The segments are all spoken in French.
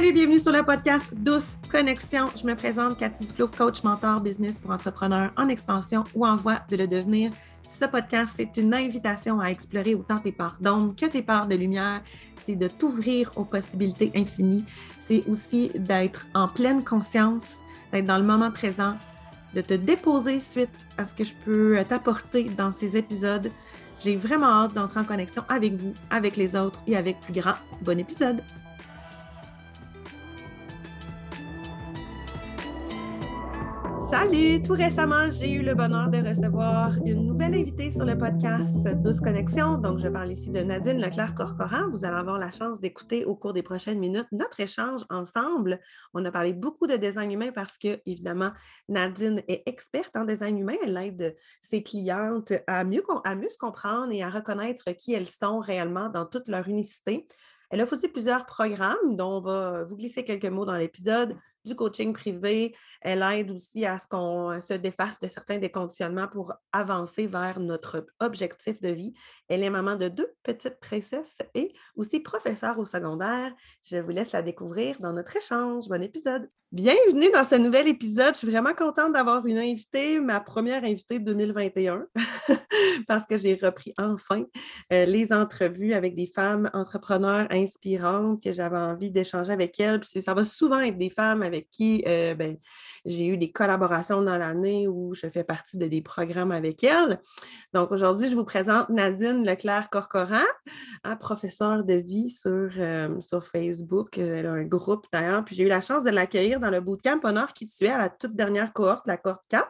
salut, bienvenue sur le podcast Douce Connexion. Je me présente Cathy Duclos, coach, mentor, business pour entrepreneurs en expansion ou en voie de le devenir. Ce podcast, c'est une invitation à explorer autant tes parts d'ombre que tes parts de lumière. C'est de t'ouvrir aux possibilités infinies. C'est aussi d'être en pleine conscience, d'être dans le moment présent, de te déposer suite à ce que je peux t'apporter dans ces épisodes. J'ai vraiment hâte d'entrer en connexion avec vous, avec les autres et avec plus grand. Bon épisode! Salut! Tout récemment, j'ai eu le bonheur de recevoir une nouvelle invitée sur le podcast Douce Connexion. Donc, je parle ici de Nadine Leclerc-Corcoran. Vous allez avoir la chance d'écouter au cours des prochaines minutes notre échange ensemble. On a parlé beaucoup de design humain parce que, évidemment, Nadine est experte en design humain. Elle aide ses clientes à mieux, se comprendre et à reconnaître qui elles sont réellement dans toute leur unicité. Elle offre aussi plusieurs programmes dont on va vous glisser quelques mots dans l'épisode, du coaching privé. Elle aide aussi à ce qu'on se défasse de certains déconditionnements pour avancer vers notre objectif de vie. Elle est maman de deux petites princesses et aussi professeure au secondaire. Je vous laisse la découvrir dans notre échange. Bon épisode. Bienvenue dans ce nouvel épisode. Je suis vraiment contente d'avoir une invitée, ma première invitée de 2021, parce que j'ai repris enfin euh, les entrevues avec des femmes entrepreneurs inspirantes que j'avais envie d'échanger avec elles. Puis ça va souvent être des femmes avec qui euh, ben, j'ai eu des collaborations dans l'année où je fais partie de des programmes avec elles. Donc aujourd'hui, je vous présente Nadine Leclerc-Corcoran, hein, professeure de vie sur, euh, sur Facebook. Elle a un groupe d'ailleurs, puis j'ai eu la chance de l'accueillir dans le bootcamp Honor qui tuait à la toute dernière cohorte, la cohorte 4.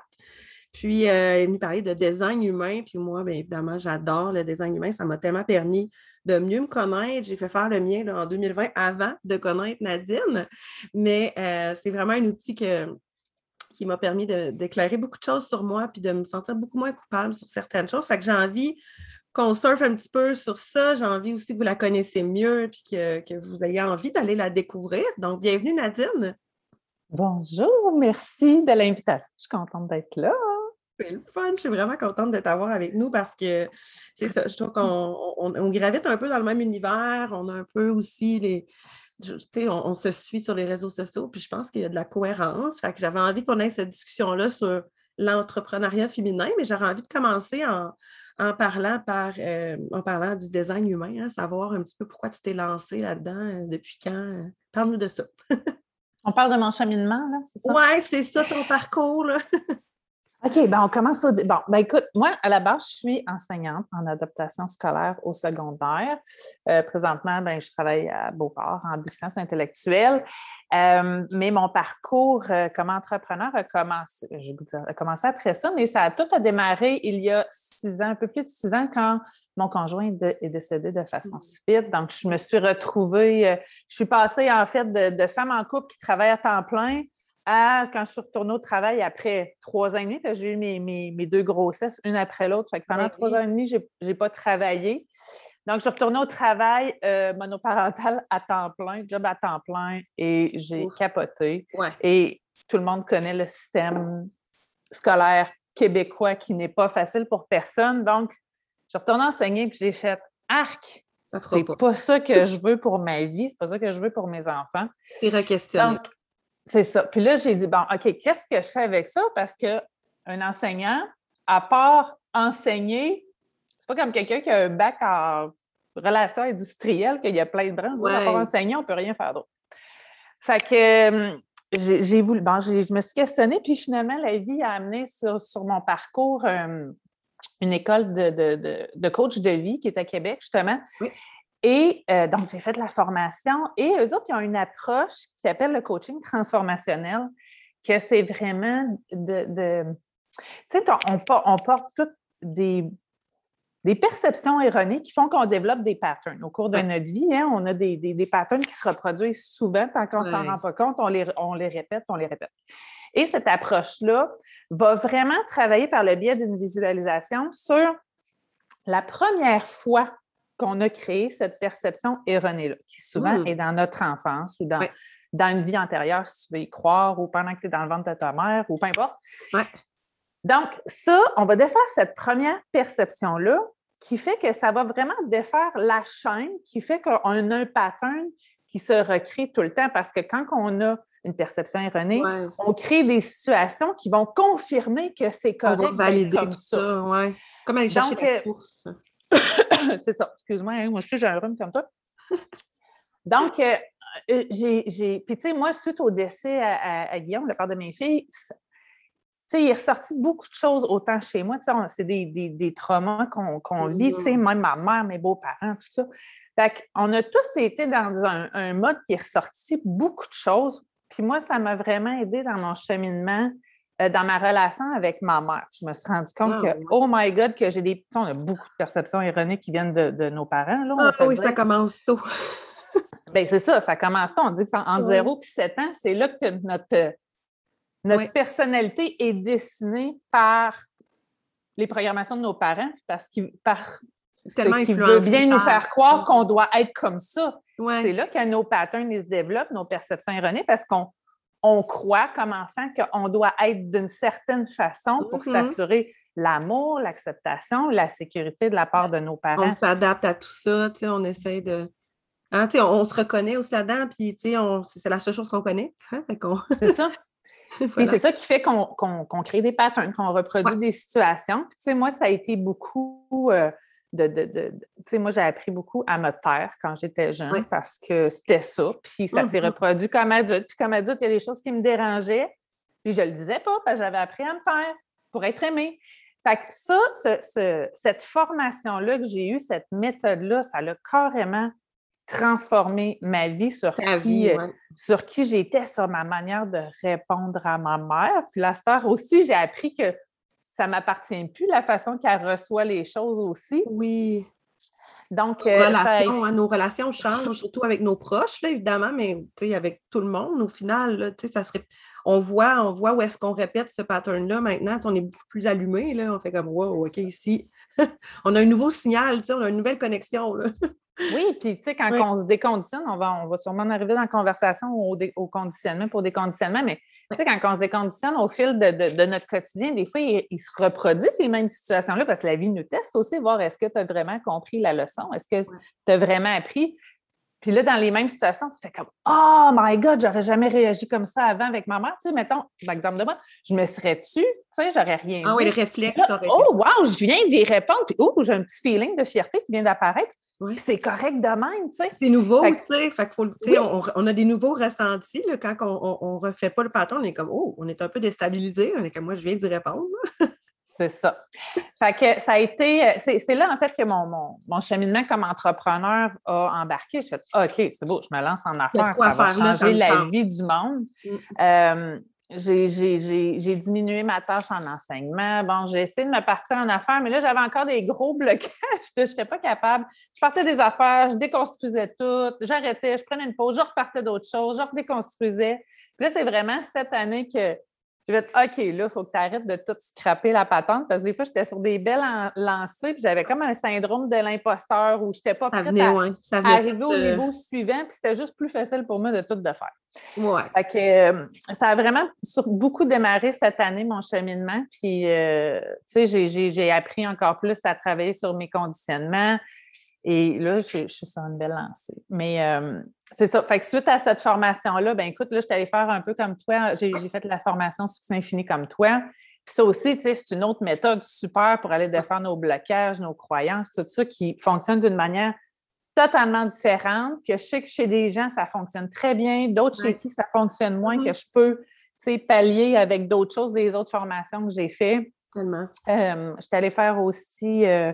Puis, euh, elle me parlait de design humain. Puis moi, bien évidemment, j'adore le design humain. Ça m'a tellement permis de mieux me connaître. J'ai fait faire le mien en 2020 avant de connaître Nadine. Mais euh, c'est vraiment un outil qui m'a permis d'éclairer beaucoup de choses sur moi puis de me sentir beaucoup moins coupable sur certaines choses. Fait que j'ai envie qu'on surfe un petit peu sur ça. J'ai envie aussi que vous la connaissez mieux puis que vous ayez envie d'aller la découvrir. Donc, bienvenue Nadine. Bonjour, merci de l'invitation. Je suis contente d'être là. C'est le fun. Je suis vraiment contente de t'avoir avec nous parce que c'est ça. Je trouve qu'on gravite un peu dans le même univers. On a un peu aussi les. On, on, se suit sur les réseaux sociaux, puis je pense qu'il y a de la cohérence. Fait que j'avais envie qu'on ait cette discussion-là sur l'entrepreneuriat féminin, mais j'aurais envie de commencer en, euh, parlant du design humain, hein, savoir un petit peu pourquoi tu t'es lancé là-dedans, euh, depuis quand. Parle-nous de ça. On parle de mon cheminement, là, c'est ça? Oui, c'est ça ton parcours, là. OK, ben on commence au. Bon, ben écoute, moi, à la base, je suis enseignante en adaptation scolaire au secondaire. Euh, présentement, ben, je travaille à Beauport en déficience intellectuelle. Euh, mais mon parcours euh, comme entrepreneur a commencé, je vous dire, a commencé après ça, mais ça a tout a démarré il y a six ans, un peu plus de six ans, quand mon conjoint est décédé de façon mmh. subite. Donc, je me suis retrouvée, je suis passée en fait de, de femme en couple qui travaille à temps plein quand je suis retournée au travail après trois ans et demi, j'ai eu mes, deux grossesses, une après l'autre. Pendant ben trois ans et demi, je n'ai pas travaillé. Donc, je suis retournée au travail euh, monoparental à temps plein, job à temps plein, et j'ai capoté. Et tout le monde connaît le système scolaire québécois qui n'est pas facile pour personne. Donc, je suis retournée enseigner et j'ai fait arc. C'est pas. pas ça que je veux pour ma vie, c'est pas ça que je veux pour mes enfants. C'est re-questionné. C'est ça. Puis là, j'ai dit, bon, OK, qu'est-ce que je fais avec ça? Parce qu'un enseignant, à part enseigner, c'est pas comme quelqu'un qui a un bac en relations industrielles, qu'il y a plein de branches. À part enseigner, on ne peut rien faire d'autre. Fait que j'ai voulu, bon, je me suis questionnée, puis finalement, la vie a amené sur, mon parcours une école de, de, coach de vie qui est à Québec, justement. Oui. Et euh, donc, j'ai fait de la formation et eux autres, ils ont une approche qui s'appelle le coaching transformationnel, que c'est vraiment de. tu sais, on, on, porte toutes des, des perceptions erronées qui font qu'on développe des patterns. Au cours de notre vie, hein, on a des, des, patterns qui se reproduisent souvent, tant qu'on ne s'en rend pas compte, on les, on les répète, on les répète. Et cette approche-là va vraiment travailler par le biais d'une visualisation sur la première fois qu'on a créé cette perception erronée-là, qui souvent mmh. est dans notre enfance ou dans, dans une vie antérieure, si tu veux y croire, ou pendant que tu es dans le ventre de ta mère, ou peu importe. Donc, ça, on va défaire cette première perception-là qui fait que ça va vraiment défaire la chaîne qui fait qu'on a un pattern qui se recréent tout le temps parce que quand on a une perception erronée, on crée des situations qui vont confirmer que c'est correct. On va valider comme ça. ça Comme aller chercher la euh, source. c'est ça. Excuse-moi, hein, moi je suis j'ai un rhume comme toi. Donc, euh, euh, j'ai. Puis, tu sais, moi, suite au décès à, Guillaume, le père de mes filles, sais, il est ressorti beaucoup de choses autant chez moi. C'est des, des, des, traumas qu'on vit, tu sais, mm-hmm. même ma mère, mes beaux-parents, tout ça. Fait on a tous été dans un, mode qui est ressorti beaucoup de choses. Puis moi, ça m'a vraiment aidé dans mon cheminement, dans ma relation avec ma mère. Je me suis rendu compte ah, que, oh my God, que j'ai des. On a beaucoup de perceptions ironiques qui viennent de, nos parents. Là, ah, oui, ça commence tôt. Bien, c'est ça, ça commence tôt. On dit que entre 0 et 7 ans, c'est là que notre notre personnalité est dessinée par les programmations de nos parents, parce qu'ils par ce qui veut bien nous faire croire qu'on doit être comme ça. C'est là que nos patterns se développent, nos perceptions erronées, parce qu'on on croit comme enfant qu'on doit être d'une certaine façon pour mm-hmm. s'assurer l'amour, l'acceptation, la sécurité de la part de nos parents. On s'adapte à tout ça, on essaie de. Hein, on, se reconnaît aussi là-dedans, puis c'est la seule chose qu'on connaît. Hein, c'est ça. Et c'est ça qui fait qu'on crée des patterns, qu'on reproduit des situations. Puis, tu sais, moi, ça a été beaucoup euh, de. tu sais, moi, j'ai appris beaucoup à me taire quand j'étais jeune parce que c'était ça. Puis, ça s'est mm-hmm. reproduit comme adulte. Puis, comme adulte, il y a des choses qui me dérangeaient. Puis, je le disais pas parce que j'avais appris à me taire pour être aimée. Fait que ça, cette formation-là que j'ai eue, cette méthode-là, ça l'a carrément transformer ma vie sur qui, euh, sur qui j'étais, sur ma manière de répondre à ma mère. Puis la star aussi, j'ai appris que ça ne m'appartient plus, la façon qu'elle reçoit les choses aussi. Oui. Donc, nos, euh, relations, hein, nos relations changent, surtout avec nos proches, là, évidemment, mais avec tout le monde, au final, là, ça serait. On voit, on voit où est-ce qu'on répète ce pattern-là maintenant. On est beaucoup plus allumé, on fait comme Wow, OK, ici, on a un nouveau signal, on a une nouvelle connexion. Là. Oui, puis tu sais, quand on se déconditionne, on va, on va sûrement arriver dans la conversation au, au conditionnement pour déconditionnement, mais tu sais, quand on se déconditionne au fil de, notre quotidien, des fois, il, se reproduit ces mêmes situations-là parce que la vie nous teste aussi, voir est-ce que tu as vraiment compris la leçon, est-ce que tu as vraiment appris. Puis là, dans les mêmes situations, tu fais comme Oh my God, j'aurais jamais réagi comme ça avant avec ma mère. Tu sais, mettons, par exemple de moi, je me serais tu, tu sais, j'aurais rien ah dit. oui, le réflexe aurait Oh wow, je viens d'y répondre, puis oh, j'ai un petit feeling de fierté qui vient d'apparaître. Puis c'est correct de même, tu sais. C'est nouveau, tu sais. Fait faut, on, on, a des nouveaux ressentis. Là, quand on ne refait pas le patron, on est comme Oh, on est un peu déstabilisé. On est comme moi, je viens d'y répondre. C'est ça. Fait que ça a été, euh, c'est là en fait que mon, mon, cheminement comme entrepreneur a embarqué. Je suis OK, c'est beau, je me lance en affaires, ça va changer la vie du monde. Mm. Euh, j'ai diminué ma tâche en enseignement. Bon, j'ai essayé de me partir en affaires, mais là, j'avais encore des gros blocages. je n'étais pas capable. Je partais des affaires, je déconstruisais tout, j'arrêtais, je prenais une pause, je repartais d'autres choses, je redéconstruisais. Puis là, c'est vraiment cette année que vais être OK, là, il faut que tu arrêtes de tout scraper la patente parce que des fois, j'étais sur des belles lancées, puis j'avais comme un syndrome de l'imposteur où je n'étais pas prête à, arriver au niveau suivant, puis c'était juste plus facile pour moi de tout de faire. Ouais. Fait euh, ça a vraiment beaucoup démarré cette année, mon cheminement. Puis, euh, tu sais, j'ai appris encore plus à travailler sur mes conditionnements. Et là, je, suis sur une belle lancée. Mais euh, c'est ça. Fait que suite à cette formation-là, ben écoute, là, je suis allée faire un peu comme toi. J'ai fait la formation Succès Infini comme toi. Puis ça aussi, tu sais, c'est une autre méthode super pour aller défendre nos blocages, nos croyances, tout ça qui fonctionne d'une manière totalement différente, que je sais que chez des gens, ça fonctionne très bien, d'autres chez qui ça fonctionne moins, mm-hmm. que je peux, tu sais, pallier avec d'autres choses des autres formations que j'ai fait. Tellement. Euh, je suis allée faire aussi euh,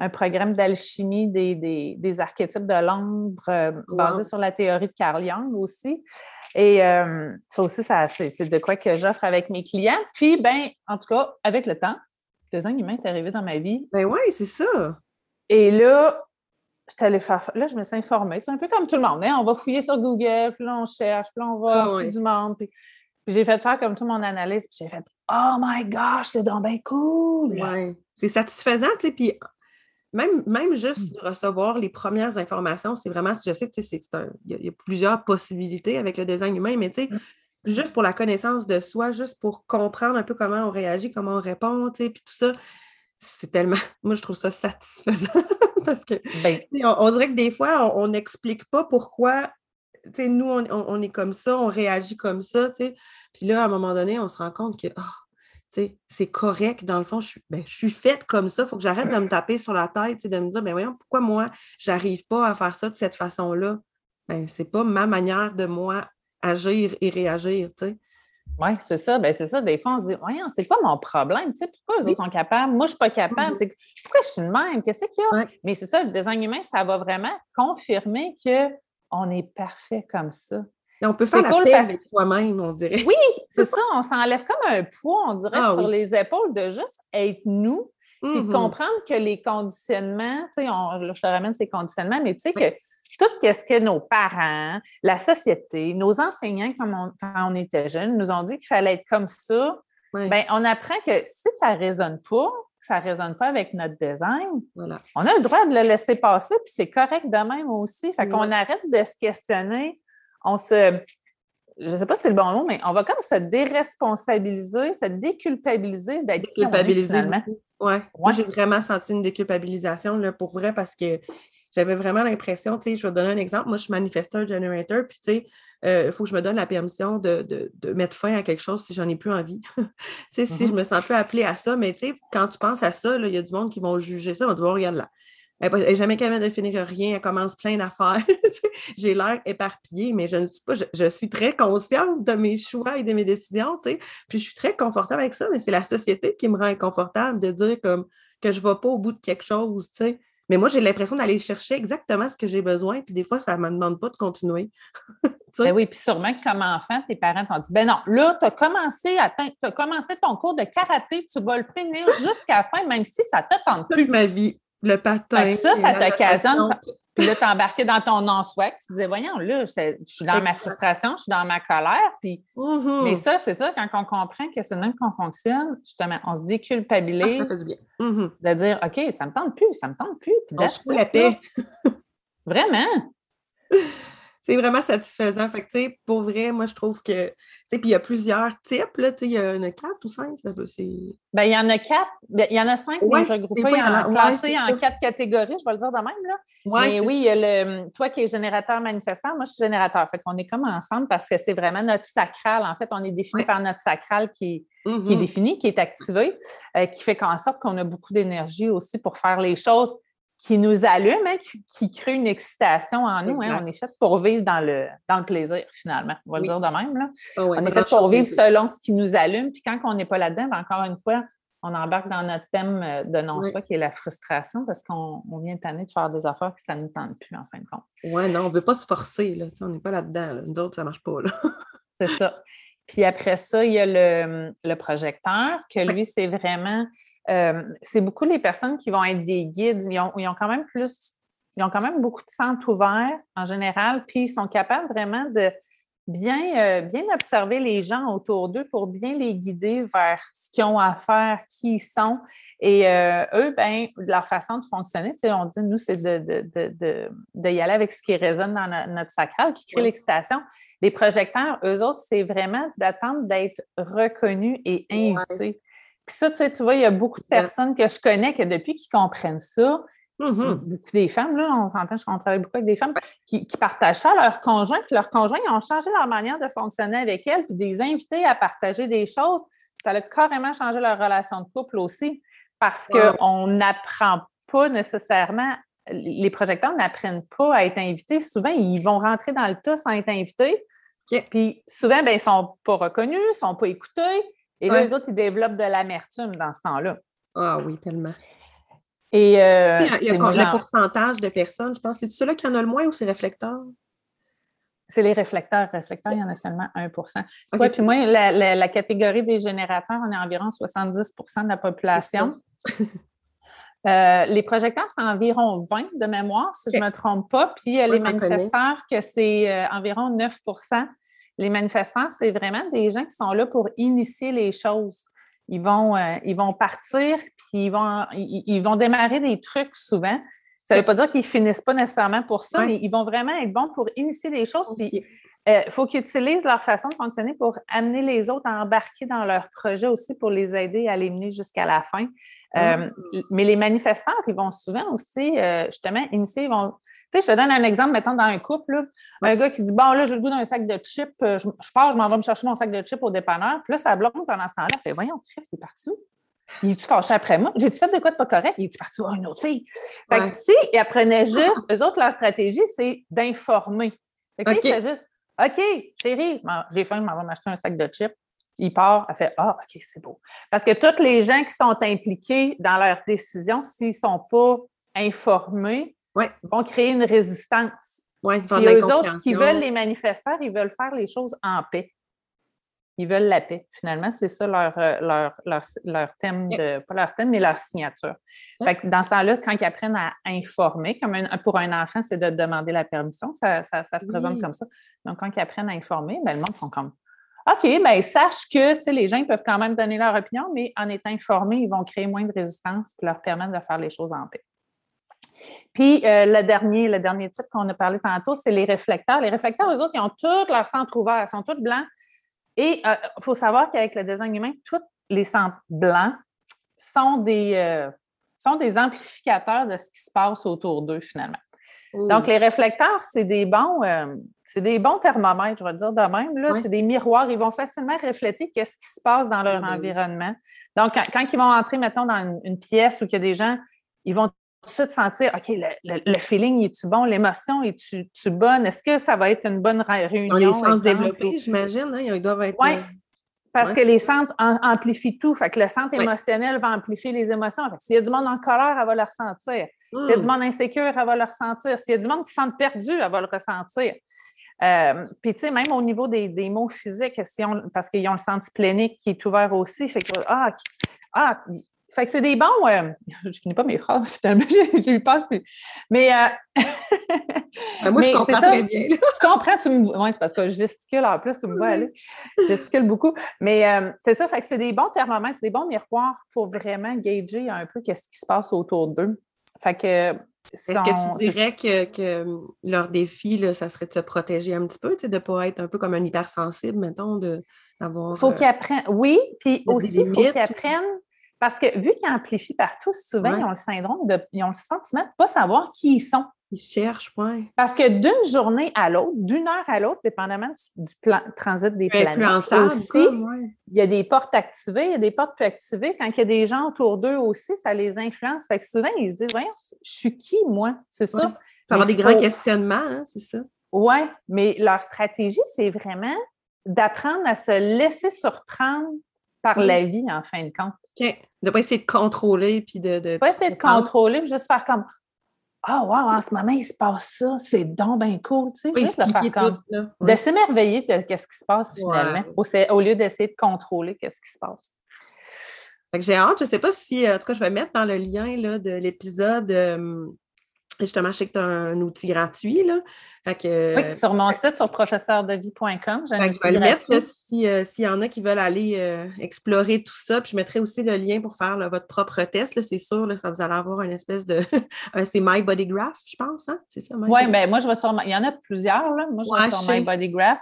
un programme d'alchimie des, des, archétypes de l'ombre euh, basé sur la théorie de Carl Jung aussi. Et euh, ça aussi, ça, c'est, de quoi que j'offre avec mes clients. Puis, ben, en tout cas, avec le temps, le design humain est arrivé dans ma vie. Ben oui, c'est ça. Et là, je allée faire. Là, je me suis informée. C'est un peu comme tout le monde. Hein? On va fouiller sur Google, puis là, on cherche, puis là, on va ah, du monde. Puis, j'ai fait faire comme tout mon analyse, puis j'ai fait Oh my gosh, c'est donc bien cool! Oui, c'est satisfaisant, tu sais. Puis même, même juste mmh. de recevoir les premières informations, c'est vraiment, je sais il y, a plusieurs possibilités avec le design humain, mais tu sais, mmh. juste pour la connaissance de soi, juste pour comprendre un peu comment on réagit, comment on répond, tu sais, puis tout ça, c'est tellement, moi je trouve ça satisfaisant parce que ben on, dirait que des fois, on n'explique pas pourquoi nous, on, est comme ça, on réagit comme ça, Puis là, à un moment donné, on se rend compte que ah, c'est correct, dans le fond, je suis, ben, je suis faite comme ça, il faut que j'arrête de me taper sur la tête, de me dire, ben voyons, pourquoi moi, j'arrive pas à faire ça de cette façon-là? Ben, c'est pas ma manière de moi agir et réagir, tu sais. Oui, c'est ça. Ben, c'est ça. Des fois, on se dit, voyons, c'est quoi mon problème? Tu sais, pourquoi les autres sont capables? Moi, je ne suis pas capable. Mm-hmm. pourquoi je suis de même? Qu'est-ce qu'il y a? Mais c'est ça, le design humain, ça va vraiment confirmer qu'on est parfait comme ça. On peut faire la paix avec soi-même, on dirait. Oui, c'est ça. On s'enlève comme un poids, on dirait, ah sur les épaules de juste être nous, puis de mm-hmm. comprendre que les conditionnements, tu sais, je te ramène ces conditionnements, mais tu sais que tout ce que nos parents, la société, nos enseignants, quand on était jeunes, nous ont dit qu'il fallait être comme ça, ben, on apprend que si ça ne résonne pas, que ça ne résonne pas avec notre design, on a le droit de le laisser passer, puis c'est correct de même aussi. Fait qu'on arrête de se questionner, on se. Je ne sais pas si c'est le bon mot, mais on va comme se déresponsabiliser, se déculpabiliser d'être déculpabiliser. Oui, moi j'ai vraiment senti une déculpabilisation là, pour vrai parce que j'avais vraiment l'impression, tu sais, je vais donner un exemple. Moi, je suis manifesteur generator, puis tu sais, il euh, faut que je me donne la permission de, mettre fin à quelque chose si j'en ai plus envie. tu sais, si je mm-hmm. me sens plus appelée à ça, mais tu sais, quand tu penses à ça, il y a du monde qui vont juger ça, on va dire, regarde là. Elle n'est jamais capable de finir rien, elle commence plein d'affaires. J'ai l'air éparpillée, mais je ne suis pas, je, suis très consciente de mes choix et de mes décisions. Puis je suis très confortable avec ça, mais c'est la société qui me rend inconfortable de dire comme que je ne vais pas au bout de quelque chose. Mais moi, j'ai l'impression d'aller chercher exactement ce que j'ai besoin, puis des fois, ça ne me demande pas de continuer. ben oui, puis sûrement que comme enfant, tes parents t'ont dit ben non, là, tu as commencé à as commencé ton cours de karaté, tu vas le finir jusqu'à la fin, même si ça ne te tente plus. Toute ma vie, le patin. Ça, ça t'occasionne puis là, tu embarqué dans ton non-sweat. Tu disais, voyons, là, je, suis dans ma frustration, je suis dans ma colère. Puis... Mm-hmm. Mais ça, c'est ça, quand on comprend que c'est même qu'on fonctionne, justement, on se déculpabilise. Ah, ça fait du bien. Mm-hmm. De dire, OK, ça me tente plus, ça me tente plus. Puis on se la paix. Vraiment c'est vraiment satisfaisant. Fait que, pour vrai, moi, je trouve que. Puis il y a plusieurs types. Là, il y en a quatre ou cinq. Ben, il y en a quatre. Ben, il y en a cinq, mais regroupés, en, classés en quatre catégories, je vais le dire de même. Là. mais oui, il y a le, toi qui es générateur manifestant, moi, je suis générateur. Fait qu'on est comme ensemble parce que c'est vraiment notre sacral. En fait, on est défini par notre sacral qui, qui est mm-hmm. défini, qui est activé, euh, qui fait qu'en sorte qu'on a beaucoup d'énergie aussi pour faire les choses qui nous allume, hein, qui, crée une excitation en nous. Hein. On est fait pour vivre dans le, dans le plaisir, finalement. On va le dire de même. Là. Ah on est fait pour vivre selon ce qui nous allume. Puis quand on n'est pas là-dedans, ben, encore une fois, on embarque dans notre thème euh, de non-soi qui est la frustration parce qu'on vient tanner de faire des affaires que ça ne nous tente plus, en fin de compte. Oui, non, on ne veut pas se forcer. Là. on n'est pas là-dedans. Nous autres, ça ne marche pas. C'est ça. Puis après ça, il y a le, le projecteur, que lui, c'est vraiment euh, c'est beaucoup les personnes qui vont être des guides. Ils ont, quand même plus, ils ont quand même beaucoup de centres ouverts en général, puis ils sont capables vraiment de bien, euh, bien observer les gens autour d'eux pour bien les guider vers ce qu'ils ont à faire, qui ils sont. Et euh, eux, ben, leur façon de fonctionner, on dit, nous, c'est de, de, y aller avec ce qui résonne dans notre sacral, qui crée l'excitation. Les projecteurs, eux autres, c'est vraiment d'attendre d'être reconnus et invités. Puis ça, tu, sais, tu vois, il y a beaucoup de personnes que je connais que depuis qu'ils comprennent ça, mm-hmm. beaucoup des femmes, là, on entend, je travaille beaucoup avec des femmes qui, partagent ça à leurs conjoints, puis leurs conjoints ils ont changé leur manière de fonctionner avec elles, puis des invités à partager des choses. Ça a carrément changé leur relation de couple aussi, parce qu'on n'apprend pas nécessairement, les projecteurs n'apprennent pas à être invités. Souvent, ils vont rentrer dans le tas sans être invités. Puis souvent, ben, ils ne sont pas reconnus, ils ne sont pas écoutés. Et là, eux autres, ils développent de l'amertume dans ce temps-là. Ah oui, tellement. Et euh, il y a, un pourcentage de personnes, je pense? C'est celui-là qui en a le moins ou c'est réflecteur? C'est les réflecteurs. Réflecteurs, il y en a seulement 1 okay, puis moi, la, catégorie des générateurs, on est environ 70% de la population. Euh, les projecteurs, c'est environ 20 de mémoire, si je ne me trompe pas. Puis euh, les manifesteurs, que c'est environ 9 les manifestants, c'est vraiment des gens qui sont là pour initier les choses. Ils vont, euh, ils vont partir, puis ils vont, ils, vont démarrer des trucs souvent. Ça ne veut pas dire qu'ils ne finissent pas nécessairement pour ça, mais ils vont vraiment être bons pour initier des choses. il euh, faut qu'ils utilisent leur façon de fonctionner pour amener les autres à embarquer dans leur projet aussi pour les aider à les mener jusqu'à la fin. Euh, ah. mais les manifestants, ils vont souvent aussi, justement, initier, ils vont sais, je te donne un exemple, mettons, dans un couple, un gars qui dit Bon, là, j'ai le goût d'un sac de chips, euh, je, pars, je m'en vais me chercher mon sac de chips au dépanneur. Puis là, sa blonde, pendant ce temps-là, fait Voyons, Chris, il est parti où? Il est-tu fâché après moi? J'ai-tu fait de quoi de pas correct? Il est-tu parti voir une autre fille? Fait que si ils apprenaient juste, eux autres, leur stratégie, c'est d'informer. Fait que okay. juste OK, chérie, j'ai faim, je m'en vais m'acheter un sac de chips. Il part, elle fait Ah, OK, c'est beau. Parce que tous les gens qui sont impliqués dans leurs décisions, s'ils ne sont pas informés, vont créer une résistance. Ouais, Puis eux autres qui veulent les manifestants, ils veulent faire les choses en paix. Ils veulent la paix. Finalement, c'est ça leur, euh, leur, thème, de, pas leur thème, mais leur signature. Fait que dans ce temps-là, quand ils apprennent à informer, comme pour un enfant, c'est de demander la permission, ça, se présente comme ça. Donc, quand ils apprennent à informer, ben, le monde font comme OK, bien, sache que les gens peuvent quand même donner leur opinion, mais en étant informés, ils vont créer moins de résistance pour leur permettre de faire les choses en paix. Puis euh, le dernier, le dernier type qu'on a parlé tantôt, c'est les réflecteurs. Les réflecteurs, eux autres, ils ont tous leurs centres ouverts, ils sont tous blancs. Et il euh, faut savoir qu'avec le design humain, tous les centres blancs sont des, euh, sont des amplificateurs de ce qui se passe autour d'eux, finalement. Donc, les réflecteurs, c'est des bons, euh, c'est des bons thermomètres, je vais dire de même. Là, c'est des miroirs. Ils vont facilement refléter ce qui se passe dans leur environnement. Donc, quand, ils vont entrer, mettons, dans une, pièce où il y a des gens, ils vont tout de suite sentir, OK, le, feeling, est-tu bon? L'émotion, est-tu bonne? Est-ce que ça va être une bonne réunion? Dans les sens développés, j'imagine, hein? ils doivent être... Oui, euh, parce que les centres amplifient tout. Fait que le centre émotionnel va amplifier les émotions. S'il y a du monde en colère, elle va le ressentir. S'il y a du hmm. monde insécure, elle va le ressentir. S'il y a du monde qui se sent perdu, elle va le ressentir. Euh, puis, tu sais, même au niveau des, mots physiques, parce qu'ils ont le senti plénique qui est ouvert aussi, fait que, ah, ah fait que c'est des bons. Euh, je ne finis pas mes phrases, finalement, je ne passe plus. Mais. Euh, ben, moi, je comprends très bien. tu comprends, tu me. Oui, c'est parce que je gesticule en plus, tu me vois aller. Je gesticule beaucoup. Mais euh, c'est ça, fait que c'est des bons thermomètres, c'est des bons miroirs pour vraiment gager un peu qu'est-ce qui se passe autour d'eux. Fait que. Est-ce que tu dirais que, que, leur défi, là, ça serait de se protéger un petit peu, de ne pas être un peu comme un hypersensible, mettons, d'avoir. Faut qu'ils apprennent. Oui, puis aussi, il faut qu'ils apprennent parce que vu qu'ils amplifient partout, souvent, ils ont le syndrome de. Ils ont le sentiment de ne pas savoir qui ils sont. Ils cherchent, oui. Parce que d'une journée à l'autre, d'une heure à l'autre, dépendamment du, plan, transit des planètes, aussi, il y a des portes activées, il y a des portes peu activées. Quand il y a des gens autour d'eux aussi, ça les influence. Fait que souvent, ils se disent, voyons, je suis qui, moi? C'est ça. Il avoir des grands questionnements, hein, c'est ça. Oui, mais leur stratégie, c'est vraiment d'apprendre à se laisser surprendre par la vie, en fin de compte. OK. De ne pas essayer de contrôler, puis de... de pas essayer de contrôler, puis juste faire comme ah, oh, wow, en ce moment, il se passe ça, c'est donc bien cool, tu sais. juste de faire comme. De s'émerveiller de ce qui se passe finalement, au, lieu d'essayer de contrôler ce qui se passe. J'ai hâte, je ne sais pas si, en tout cas, je vais mettre dans le lien là, de l'épisode euh, Justement, je sais que tu as un outil gratuit. Là. que, oui, sur mon site, sur professeurdevie.com, j'ai un outil gratuit. mettre euh, s'il y en a qui veulent aller euh, explorer tout ça. Puis je mettrai aussi le lien pour faire votre propre test. C'est sûr, là, ça vous allez avoir une espèce de. c'est My Body Graph, je pense. Hein? C'est ça? Oui, bien, moi, je vais sur. Il y en a plusieurs. Là. Moi, je vais sur My Body Graph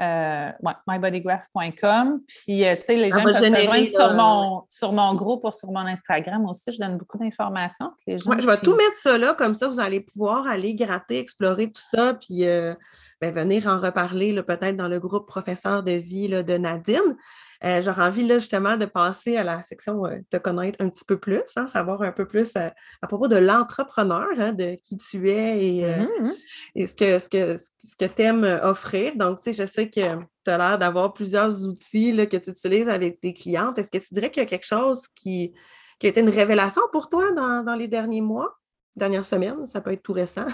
euh, mybodygraph.com. Puis, euh, tu sais, les gens peuvent se joindre sur, mon, sur mon groupe ou sur mon Instagram aussi. Je donne beaucoup d'informations. je vais tout mettre ça là, comme ça, vous allez pouvoir aller gratter, explorer tout ça, puis euh, ben, venir en reparler peut-être dans le groupe professeur de vie de Nadine. Euh, j'aurais envie là, justement de passer à la section euh, te connaître un petit peu plus, hein, savoir un peu plus euh, à propos de l'entrepreneur, hein, de qui tu es et, mmh et ce que, ce que, ce que tu aimes offrir. Donc, tu sais, je sais que tu as l'air d'avoir plusieurs outils là, que tu utilises avec tes clientes. Est-ce que tu dirais qu'il y a quelque chose qui, qui a été une révélation pour toi dans, dans les derniers mois, dernières semaines? Ça peut être tout récent.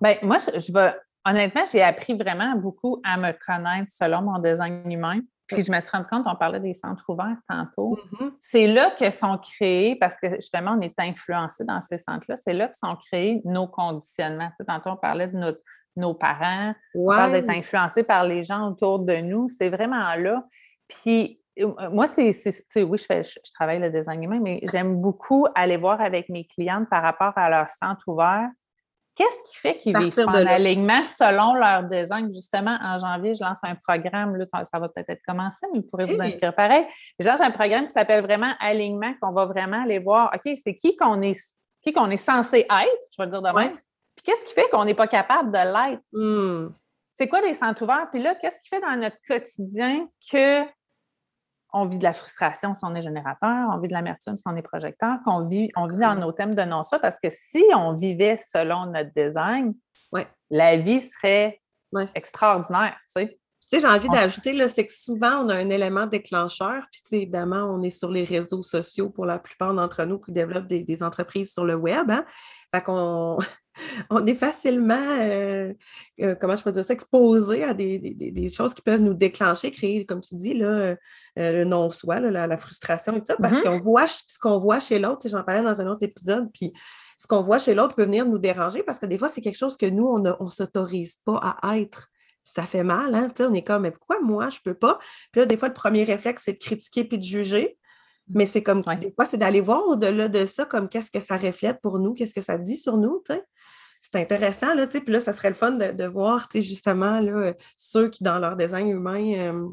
Bien, moi, je, je vais. Honnêtement, j'ai appris vraiment beaucoup à me connaître selon mon design humain. Puis je me suis rendu compte, on parlait des centres ouverts tantôt. Mm-hmm. C'est là que sont créés, parce que justement, on est influencé dans ces centres-là, c'est là que sont créés nos conditionnements. Tu sais, tantôt, on parlait de notre, nos parents, on parle d'être influencé par les gens autour de nous. C'est vraiment là. Puis euh, moi, c'est, oui, je, fais, je, travaille le design humain, mais j'aime beaucoup aller voir avec mes clientes par rapport à leur centre ouvert Qu'est-ce qui fait qu'ils vivent en alignement selon leur design? Justement, en janvier, je lance un programme, là, ça va peut-être être commencé, mais vous pourrez vous inscrire pareil. Je lance un programme qui s'appelle vraiment Alignement, qu'on va vraiment aller voir, OK, c'est qui qu'on est, qui qu'on est censé être, je vais le dire de même, qu'est-ce qui fait qu'on n'est pas capable de l'être? Hmm. C'est quoi les centres ouverts? Puis là, qu'est-ce qui fait dans notre quotidien que on vit de la frustration si on est générateur, on vit de l'amertume si on est projecteur, qu'on vit, on vit dans nos thèmes de non-soi, parce que si on vivait selon notre design, la vie serait extraordinaire. Tu sais, j'ai envie d'ajouter, c'est que souvent, on a un élément déclencheur. Puis, évidemment, on est sur les réseaux sociaux pour la plupart d'entre nous qui développent des, entreprises sur le web. Hein? Fait qu'on on est facilement, euh, euh, comment je peux dire ça, exposé à des, choses qui peuvent nous déclencher, créer, comme tu dis, là, euh, le non-soi, la, frustration et tout ça, parce mm-hmm. qu'on voit ce qu'on voit chez l'autre. J'en parlais dans un autre épisode, puis ce qu'on voit chez l'autre peut venir nous déranger parce que des fois, c'est quelque chose que nous, on ne s'autorise pas à être. Ça fait mal, hein? On est comme, mais pourquoi moi, je ne peux pas? Puis là, des fois, le premier réflexe, c'est de critiquer puis de juger. Mais c'est comme, des fois, c'est d'aller voir au-delà de ça, comme qu'est-ce que ça reflète pour nous, qu'est-ce que ça dit sur nous, C'est intéressant, là, tu puis là, ça serait le fun de, voir, justement, là, ceux qui, dans leur design humain, euh,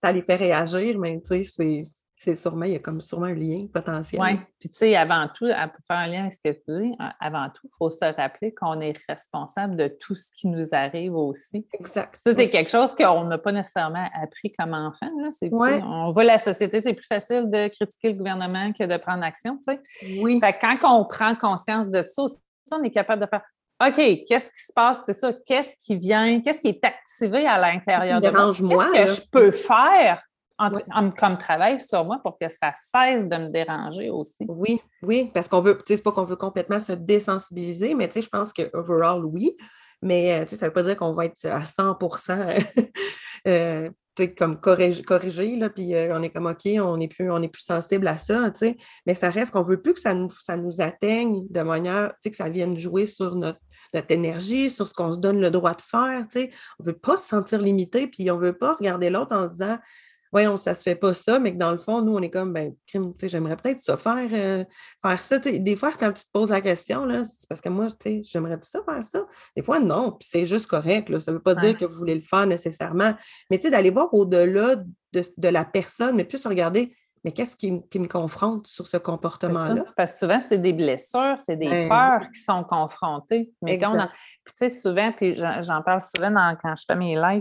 ça les fait réagir, mais, tu sais, c'est c'est sûrement, il y a comme sûrement un lien potentiel. Oui, puis tu sais, avant tout, pour faire un lien avec ce que tu dis, avant tout, il faut se rappeler qu'on est responsable de tout ce qui nous arrive aussi. Exact. Ça, c'est quelque chose qu'on n'a pas nécessairement appris comme enfant. Là. On voit la société, c'est plus facile de critiquer le gouvernement que de prendre action, tu sais. Oui. Fait quand on prend conscience de ça, on est capable de faire OK, qu'est-ce qui se passe? C'est ça, qu'est-ce qui vient, qu'est-ce qui est activé à l'intérieur de moi? Qu'est-ce que je peux faire comme travail sur moi pour que ça cesse de me déranger aussi. Oui, oui, parce qu'on veut, tu sais, c'est pas qu'on veut complètement se désensibiliser, mais tu sais, je pense que overall, oui. Mais euh, tu sais, ça ne veut pas dire qu'on va être à 100% euh, comme corrigé, là, puis euh, on est comme OK, on est plus, on est plus sensible à ça, tu sais, mais ça reste qu'on ne veut plus que ça nous, ça nous atteigne de manière, tu sais, que ça vienne jouer sur notre, notre énergie, sur ce qu'on se donne le droit de faire, tu sais. On ne veut pas se sentir limité, puis on ne veut pas regarder l'autre en se disant voyons, ça se fait pas ça, mais que dans le fond, nous, on est comme, ben, j'aimerais peut-être ça faire, euh, faire ça. des fois, quand tu te poses la question, c'est parce que moi, j'aimerais tout ça faire ça. Des fois, non, puis c'est juste correct. Ça ne veut pas dire que vous voulez le faire nécessairement. Mais d'aller voir au-delà de, la personne, mais plus regarder mais qu'est-ce qui, me confronte sur ce comportement-là? Parce que souvent, c'est des blessures, c'est des ben peurs qui sont confrontées. Mais quand on Puis tu sais, souvent, puis j'en parle souvent quand je fais mes lives,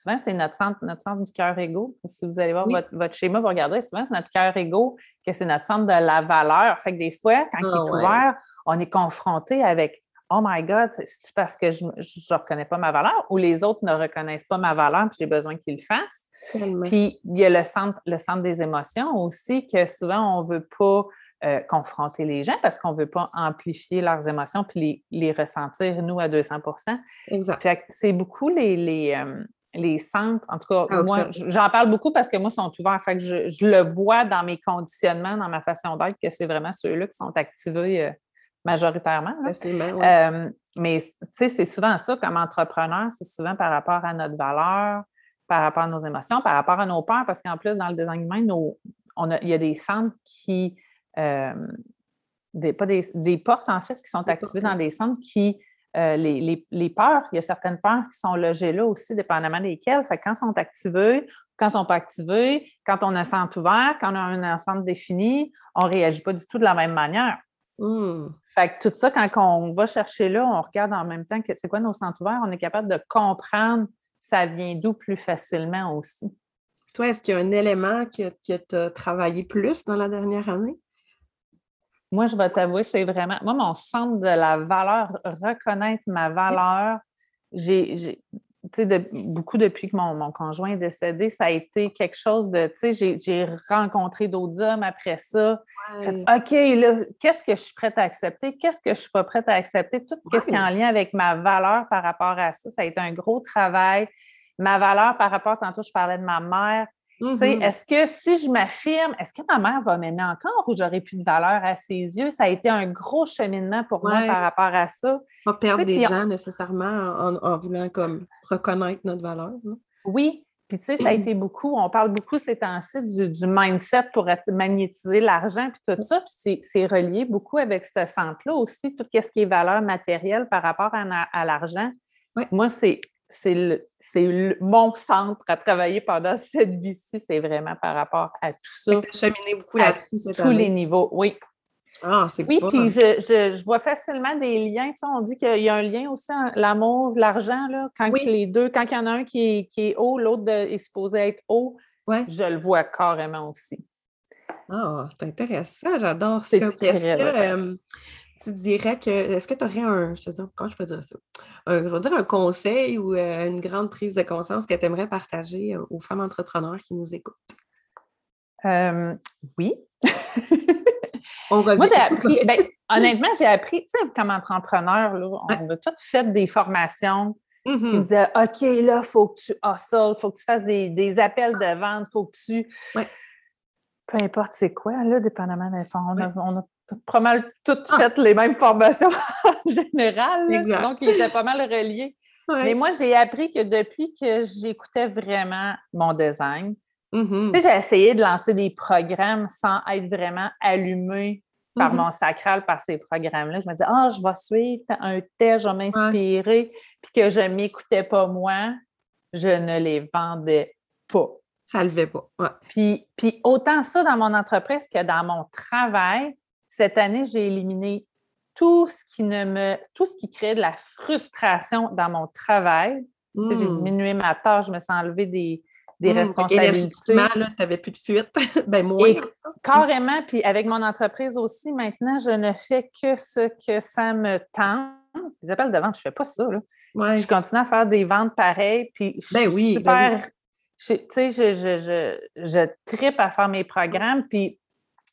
souvent, c'est notre centre, notre centre du cœur égaux. Si vous allez voir votre, schéma, vous regardez, souvent, c'est notre cœur égaux que c'est notre centre de la valeur. Fait que des fois, quand il est ah ouvert, on est confronté avec Oh my God, c'est parce que je ne reconnais pas ma valeur ou les autres ne reconnaissent pas ma valeur puis j'ai besoin qu'ils le fassent? Puis il y a le centre, le centre des émotions aussi, que souvent on ne veut pas euh, confronter les gens parce qu'on ne veut pas amplifier leurs émotions puis les, ressentir, nous, à 200% Exact. C'est beaucoup les, les, euh, les centres, en tout cas, ah, moi, j'en parle beaucoup parce que moi, ils sont ouverts. Fait que je, le vois dans mes conditionnements, dans ma façon d'être, que c'est vraiment ceux-là qui sont activés euh, majoritairement. Euh, mais tu sais, c'est souvent ça comme entrepreneur, c'est souvent par rapport à notre valeur, par rapport à nos émotions, par rapport à nos peurs, parce qu'en plus, dans le design humain, on il y a des centres qui. Euh, des, pas des, des, portes, en fait, qui sont activées dans des centres qui euh, les, peurs, il y a certaines peurs qui sont logées là aussi, dépendamment desquelles. Fait quand elles sont activées, quand elles ne sont pas activées, quand on a un centre ouvert, quand on a un ensemble défini, on ne réagit pas du tout de la même manière. Mmh. Fait que tout ça, quand on va chercher là, on regarde en même temps que c'est quoi nos centres ouverts, on est capable de comprendre ça vient d'où plus facilement aussi. Toi, est-ce qu'il y a un élément que, que tu as travaillé plus dans la dernière année? Moi, je vais t'avouer, c'est vraiment. Moi, mon centre de la valeur, reconnaître ma valeur, j'ai. Tu sais, beaucoup depuis que mon, conjoint est décédé, ça a été quelque chose de, tu sais, j'ai rencontré d'autres hommes après ça. OK, là, qu'est-ce que je suis prête à accepter? Qu'est-ce que je ne suis pas prête à accepter? Tout ce qui est en lien avec ma valeur par rapport à ça, ça a été un gros travail. Ma valeur par rapport, tantôt, je parlais de ma mère. Mm-hmm. Est-ce que si je m'affirme, est-ce que ma mère va m'aimer encore ou j'aurai plus de valeur à ses yeux? Ça a été un gros cheminement pour moi par rapport à ça. Pas perdre des gens nécessairement en, voulant comme reconnaître notre valeur. Oui. Puis, tu sais, ça a été beaucoup, on parle beaucoup ces temps-ci du, mindset pour magnétiser l'argent, puis tout ça. Puis, c'est relié beaucoup avec ce centre-là aussi, tout ce qui est valeur matérielle par rapport à, l'argent. Moi, c'est c'est mon centre à travailler pendant cette vie-ci, c'est vraiment par rapport à tout ça. cheminer beaucoup là-dessus tous les niveaux, oui. Ah, c'est Oui, puis je, vois facilement des liens. on dit qu'il y a un lien aussi, l'amour, l'argent, quand les deux, quand il y en a un qui est, haut, l'autre est supposé être haut, je le vois carrément aussi. Ah, c'est intéressant, j'adore ça. Est-ce tu dirais que, est-ce que tu aurais un, je te dis, comment je peux dire ça? je veux dire un conseil ou euh, une grande prise de conscience que tu aimerais partager euh, aux femmes entrepreneurs qui nous écoutent? Euh, oui. Moi, j'ai appris, ben, honnêtement, j'ai appris, tu sais, comme entrepreneur, là, on a toutes fait des formations qui mm-hmm. disaient OK, là, il faut que tu hustles, il faut que tu fasses des, appels de vente, il faut que tu. Peu importe c'est quoi, là, dépendamment des fonds. On, a, pas mal toutes ah! fait les mêmes formations en général. donc, ils étaient pas mal reliés. Mais moi, j'ai appris que depuis que j'écoutais vraiment mon design, Mm-hmm. j'ai essayé de lancer des programmes sans être vraiment allumée par mm-hmm. mon sacral, par ces programmes-là. Je me disais, ah, je vais suivre un tel, je vais m'inspirer, puis que je ne m'écoutais pas moi, je ne les vendais pas. Ça ne levait pas. Puis, puis autant ça dans mon entreprise que dans mon travail, cette année, j'ai éliminé tout ce qui ne me, tout ce qui crée de la frustration dans mon travail. j'ai mm. diminué ma tâche, je me suis enlevé des, des mmh, responsabilités. tu n'avais plus de fuite. ben, moi. carrément, puis avec mon entreprise aussi, maintenant, je ne fais que ce que ça me tente. Les appels de vente, je ne fais pas ça. Je continue à faire des ventes pareilles, puis je ben oui, ben super... Tu sais, je, je, je, je tripe à faire mes programmes, puis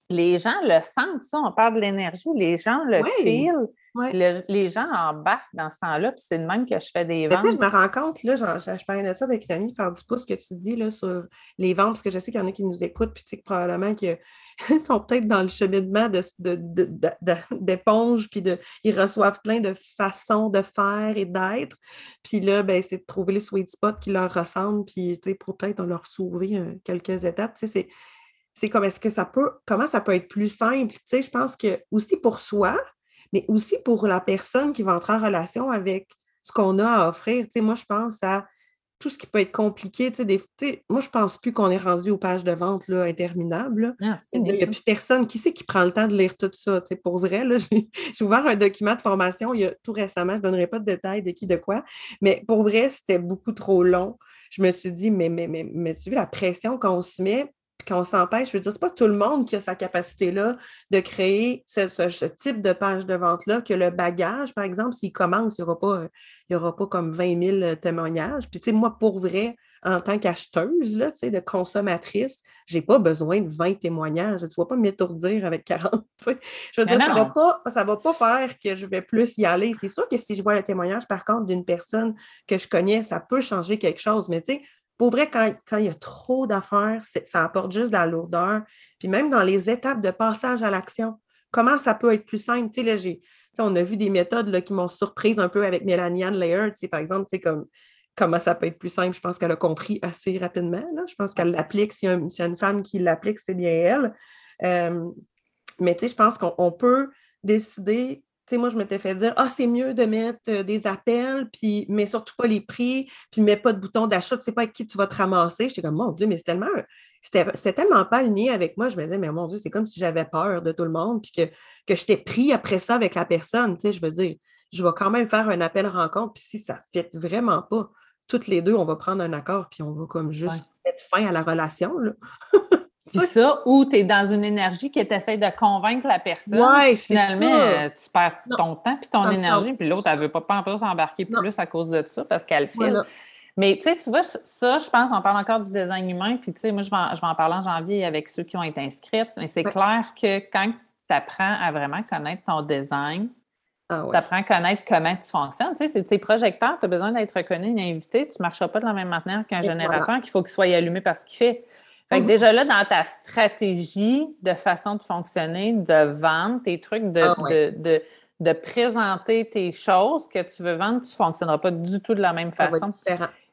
les gens le sentent, ça. On parle de l'énergie, les gens le oui les gens embarquent dans ce temps-là, puis c'est de même que je fais des ventes. Tu sais, je me rends compte, là, je, parlais de ça avec une amie par du pouce que tu dis là, sur les ventes, parce que je sais qu'il y en a qui nous écoutent, puis tu sais que probablement qu'ils sont peut-être dans le cheminement d'éponge, puis de, ils reçoivent plein de façons de faire et d'être. Puis là, ben, c'est de trouver le sweet spot qui leur ressemble, puis tu sais, pour peut-être leur sauver euh, quelques étapes. Tu sais, c'est c'est comme est-ce que ça peut, comment ça peut être plus simple? Tu sais, je pense que aussi pour soi, mais aussi pour la personne qui va entrer en relation avec ce qu'on a à offrir. Tu sais, moi, je pense à tout ce qui peut être compliqué. Tu sais, des, moi, je ne pense plus qu'on est rendu aux pages de vente là, interminables. Ah, Il n'y a plus personne. Qui sait qui prend le temps de lire tout ça? Tu sais, pour vrai, j'ai ouvert un document de formation il y a, tout récemment. Je ne donnerai pas de détails de qui, de quoi. Mais pour vrai, c'était beaucoup trop long. Je me suis dit, mais, mais, mais, mais tu vois la pression qu'on se met qu'on s'empêche, je veux dire, c'est pas tout le monde qui a sa capacité-là de créer ce, type de page de vente-là, que le bagage, par exemple, s'il commence, il n'y aura, pas, aura pas comme 20 000 témoignages. Puis, tu sais, moi, pour vrai, en tant qu'acheteuse, là, de consommatrice, je n'ai pas besoin de 20 témoignages. Tu ne vas pas m'étourdir avec 40. Je veux dire, ça ne va, pas, va pas faire que je vais plus y aller. C'est sûr que si je vois le témoignage, par contre, d'une personne que je connais, ça peut changer quelque chose. Mais tu sais, pour vrai, quand, il y a trop d'affaires, ça apporte juste de la lourdeur. Puis même dans les étapes de passage à l'action, comment ça peut être plus simple? Tu sais, on a vu des méthodes là, qui m'ont surprise un peu avec Mélanie Ann Layer, par exemple, comme, comment ça peut être plus simple? Je pense qu'elle a compris assez rapidement. Je pense qu'elle l'applique. S'il y, a une femme qui l'applique, c'est bien elle. Euh, mais je pense qu'on peut décider sais, moi, je m'étais fait dire Ah, c'est mieux de mettre euh, des appels, puis mais surtout pas les prix, puis mets pas de bouton d'achat, tu sais pas avec qui tu vas te ramasser. J'étais comme Mon Dieu, mais c'est tellement c'était tellement pas aligné avec moi. Je me disais, mais mon Dieu, c'est comme si j'avais peur de tout le monde, puis que, que je t'ai pris après ça avec la personne. Tu sais, je veux dire, je vais quand même faire un appel rencontre, puis si ça ne fait vraiment pas, toutes les deux, on va prendre un accord, puis on va comme juste mettre fin à la relation. Là. Puis ça, ou tu es dans une énergie qui t'essaie de convaincre la personne. Ouais, finalement, euh, tu perds ton temps puis ton énergie, puis l'autre, elle ne veut pas, pas s'embarquer plus à cause de ça parce qu'elle file. Mais tu sais, tu vois, ça, je pense, on parle encore du design humain, puis tu sais, moi, je vais, en, je vais en parler en janvier avec ceux qui ont été inscrits, mais c'est clair que quand tu apprends à vraiment connaître ton design, ah tu apprends à connaître comment tu fonctionnes. Tu sais, c'est tes projecteurs, tu as besoin d'être reconnu, invité, tu ne marcheras pas de la même manière qu'un générateur qu'il faut qu'il soit allumé parce qu'il fait. Fait que mhm. déjà là, dans ta stratégie de façon de fonctionner, de vendre tes trucs, de, ah de, présenter tes choses que tu veux vendre, tu ne fonctionneras pas du tout de la même façon.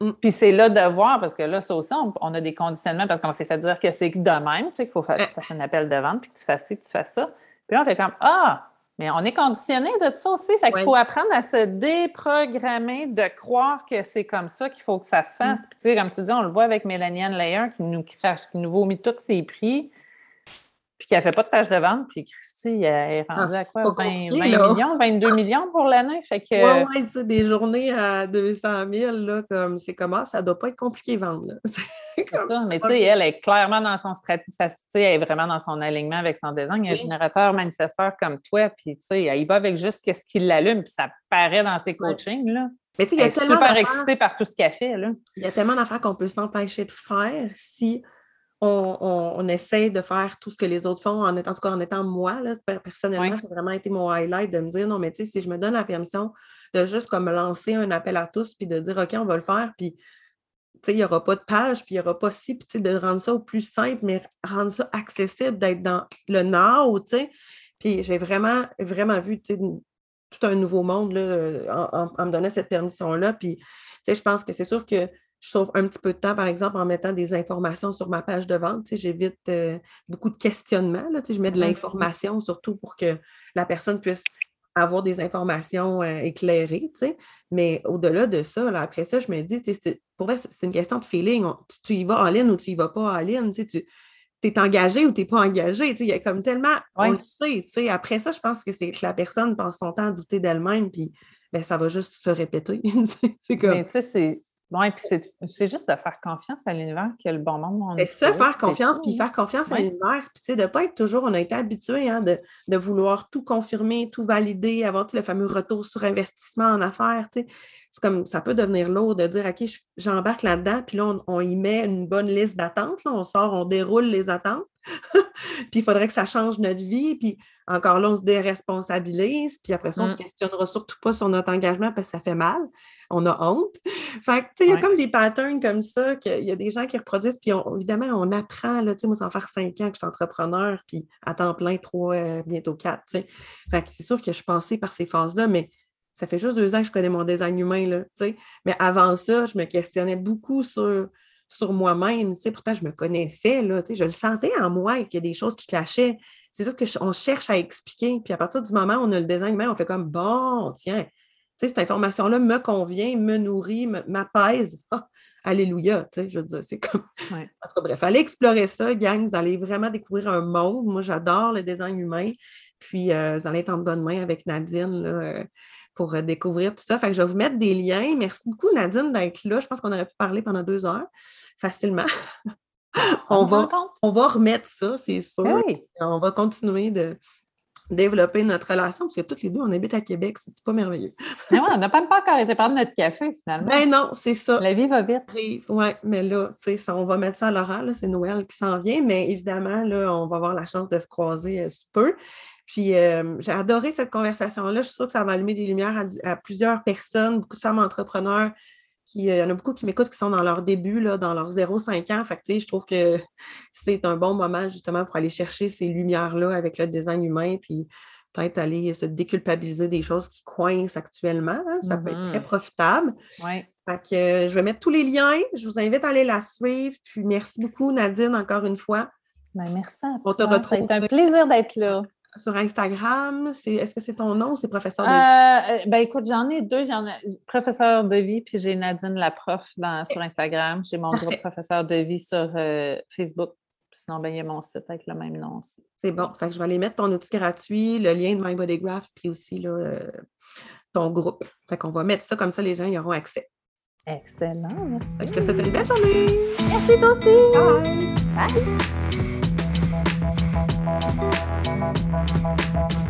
Mm. Puis c'est là de voir, parce que là, ça aussi, on, a des conditionnements parce qu'on s'est fait dire que c'est de même, tu sais, qu'il faut que tu fasses un appel de vente, puis que tu fasses ci, que tu fasses ça. Puis là, on fait comme Ah, mais on est conditionné de ça aussi. Fait qu'il faut apprendre à se déprogrammer, de croire que c'est comme ça qu'il faut que ça se fasse. Mm. Puis, tu sais, comme tu dis, on le voit avec Mélanie Ann Layer qui nous crache, qui nous vomit tous ses prix. Puis qu'elle ne fait pas de page de vente. Puis Christy, elle est Ah, rendue à quoi? pas 20, compliqué, 20 là. millions, 22 millions pour l'année? Fait que. Ouais, ouais, tu sais, des journées à 200 000, là, comme c'est comment, ça doit pas être compliqué vendre. Là. C'est ça, mais tu sais, le- elle est clairement dans son stratégie, elle est vraiment dans son alignement avec son design. Un Oui. générateur, manifesteur comme toi, puis tu sais, elle y va avec juste ce qui l'allume, puis ça paraît dans ses coachings. Là. Mais tu sais, il y Elle est tellement super excitée par tout ce qu'elle fait. Là. il y a tellement d'affaires qu'on peut s'empêcher de faire si on, on, on essaie de faire tout ce que les autres font, en, étant- en tout cas en étant moi, là, per- personnellement, Oui. ça a vraiment été mon highlight de me dire non, mais tu sais, si je me donne la permission de juste comme lancer un appel à tous, puis de dire OK, on va le faire, puis tu sais, il n'y aura pas de page, puis il n'y aura pas ci, puis tu sais, de rendre ça au plus simple, mais rendre ça accessible, d'être dans le now, tu sais. Puis j'ai vraiment, vraiment vu, tu sais, tout un nouveau monde là, en, en- en me donnant cette permission-là. Puis, tu sais, je pense que c'est sûr que je sauve un petit peu de temps, par exemple, en mettant des informations sur ma page de vente. Tu sais, J'évite euh, beaucoup de questionnements. Là, tu sais, je mets de Mhm. l'information surtout pour que la personne puisse avoir des informations euh, éclairées. tu sais. Mais au-delà de ça, là, après ça, je me dis, tu sais, c'est- pour vrai, c'est une question de feeling. On- tu, tu y vas en ligne ou tu y vas pas en ligne. tu sais, Tu es engagé ou tu n'es pas engagé. tu sais, Il y a comme tellement, on le sait. tu sais. Après ça, je pense que c'est que la personne passe son temps à douter d'elle-même, puis ben, ça va juste se répéter. c'est comme. Mais tu sais, c'est. Ouais, puis c'est- c'est juste de faire confiance à l'univers que le bon monde. Que ça, faire confiance, puis faire confiance à l'univers, puis tu sais, de ne pas être toujours, on a été habitué hein, de, de vouloir tout confirmer, tout valider, avoir le fameux retour sur investissement en affaires, tu sais. C'est comme, ça peut devenir lourd de dire, OK, je- j'embarque là-dedans, puis là, on, on y met une bonne liste d'attentes, on sort, on déroule les attentes, puis il faudrait que ça change notre vie, puis encore là, on se déresponsabilise, puis après ça, on ne se Mm. questionnera surtout pas sur notre engagement parce que ça fait mal, on a honte. Fait que, tu sais, il y a Ouais. comme des patterns comme ça, qu'il y a des gens qui reproduisent, puis on- évidemment, on apprend, là, tu sais, moi, ça va faire cinq ans que je suis entrepreneur, puis à temps plein, trois, euh, bientôt quatre, tu sais. Fait que c'est sûr que je suis passée par ces phases-là, mais ça fait juste deux ans que je connais mon design humain, là, tu sais. Mais avant ça, je me questionnais beaucoup sur, sur moi-même, tu sais. Pourtant, je me connaissais, là, tu sais. Je le sentais en moi qu'il y a des choses qui clashaient. C'est juste qu'on cherche à expliquer, puis à partir du moment où on a le design humain, on fait comme, bon, tiens, tu sais, cette information-là me convient, me nourrit, m'apaise. Ah, alléluia, tu sais, je veux dire, c'est comme... Ouais. En tout cas, bref, allez explorer ça, gang, vous allez vraiment découvrir un monde. Moi, j'adore le design humain, puis euh, vous allez être en bonne main avec Nadine, là, euh, pour euh, découvrir tout ça. Fait que je vais vous mettre des liens. Merci beaucoup, Nadine, d'être là. Je pense qu'on aurait pu parler pendant deux heures facilement. on, va, on va remettre ça, c'est sûr. Ben oui. On va continuer de développer notre relation, parce que toutes les deux, on habite à Québec, c'est pas merveilleux. Mais ouais, on n'a même pas encore été prendre notre café, finalement. Ben non, c'est ça. La vie va vite. Oui, mais là, tu sais, ça, on va mettre ça à l'oral, c'est Noël qui s'en vient, mais évidemment, là, on va avoir la chance de se croiser euh, peu. Puis, euh, j'ai adoré cette conversation-là. Je suis sûre que ça va allumer des lumières à, plusieurs personnes, beaucoup de femmes entrepreneurs. Qui, euh, il y en a beaucoup qui m'écoutent qui sont dans leur début, là, dans leurs 0-5 ans. Fait que, je trouve que c'est un bon moment justement pour aller chercher ces lumières-là avec le design humain, puis peut-être aller se déculpabiliser des choses qui coincent actuellement. hein. Ça peut être très Mhm. profitable. Fait que, euh, je vais mettre tous les liens. Je vous invite à aller la suivre. Puis merci beaucoup, Nadine, encore une fois. Ben, merci à On te toi. Ça a retrouve. été un plaisir d'être là. Sur Instagram, c'est, est-ce que c'est ton nom ou c'est professeur de Euh, ben écoute, j'en ai deux. J'en ai professeur de vie, puis j'ai Nadine la prof dans, sur Instagram. J'ai mon Parfait. groupe professeur de vie sur euh, Facebook. Sinon, ben, il y a mon site avec le même nom aussi. C'est bon. Fait que je vais aller mettre ton outil gratuit, le lien de My Bodygraph, puis aussi là, euh, ton groupe. Fait qu'on va mettre ça comme ça, les gens y auront accès. Excellent, merci. Fait que je te souhaite une belle journée. Merci toi aussi. Bye! Bye. Thank you.